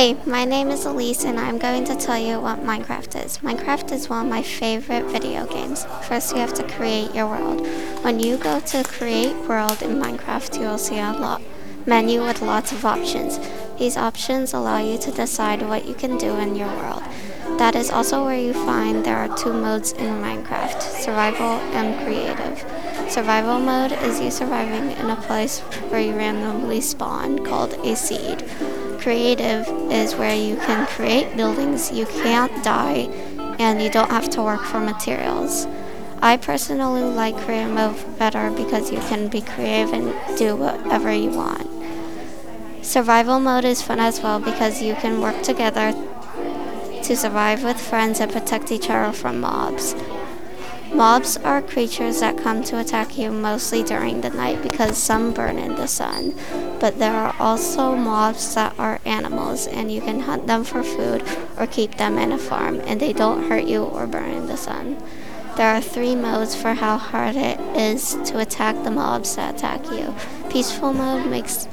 Hey, my name is Elise, and I'm going to tell you what Minecraft is. Minecraft is one of my favorite video games. First, you have to create your world. When you go to create world in Minecraft, you will see a lot menu with lots of options. These options allow you to decide what you can do in your world. That is also where you find there are two modes in Minecraft survival and creative. Survival mode is you surviving in a place where you randomly spawn, called a seed. Creative is where you can create buildings you can't die and you don't have to work for materials. I personally like creative mode better because you can be creative and do whatever you want. Survival mode is fun as well because you can work together to survive with friends and protect each other from mobs. Mobs are creatures that come to attack you mostly during the night because some burn in the sun. But there are also mobs that are animals and you can hunt them for food or keep them in a farm and they don't hurt you or burn in the sun. There are three modes for how hard it is to attack the mobs that attack you. Peaceful mode makes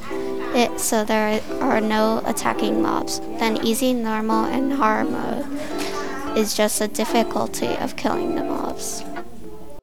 it so there are no attacking mobs. Then easy, normal, and hard mode is just the difficulty of killing the mobs.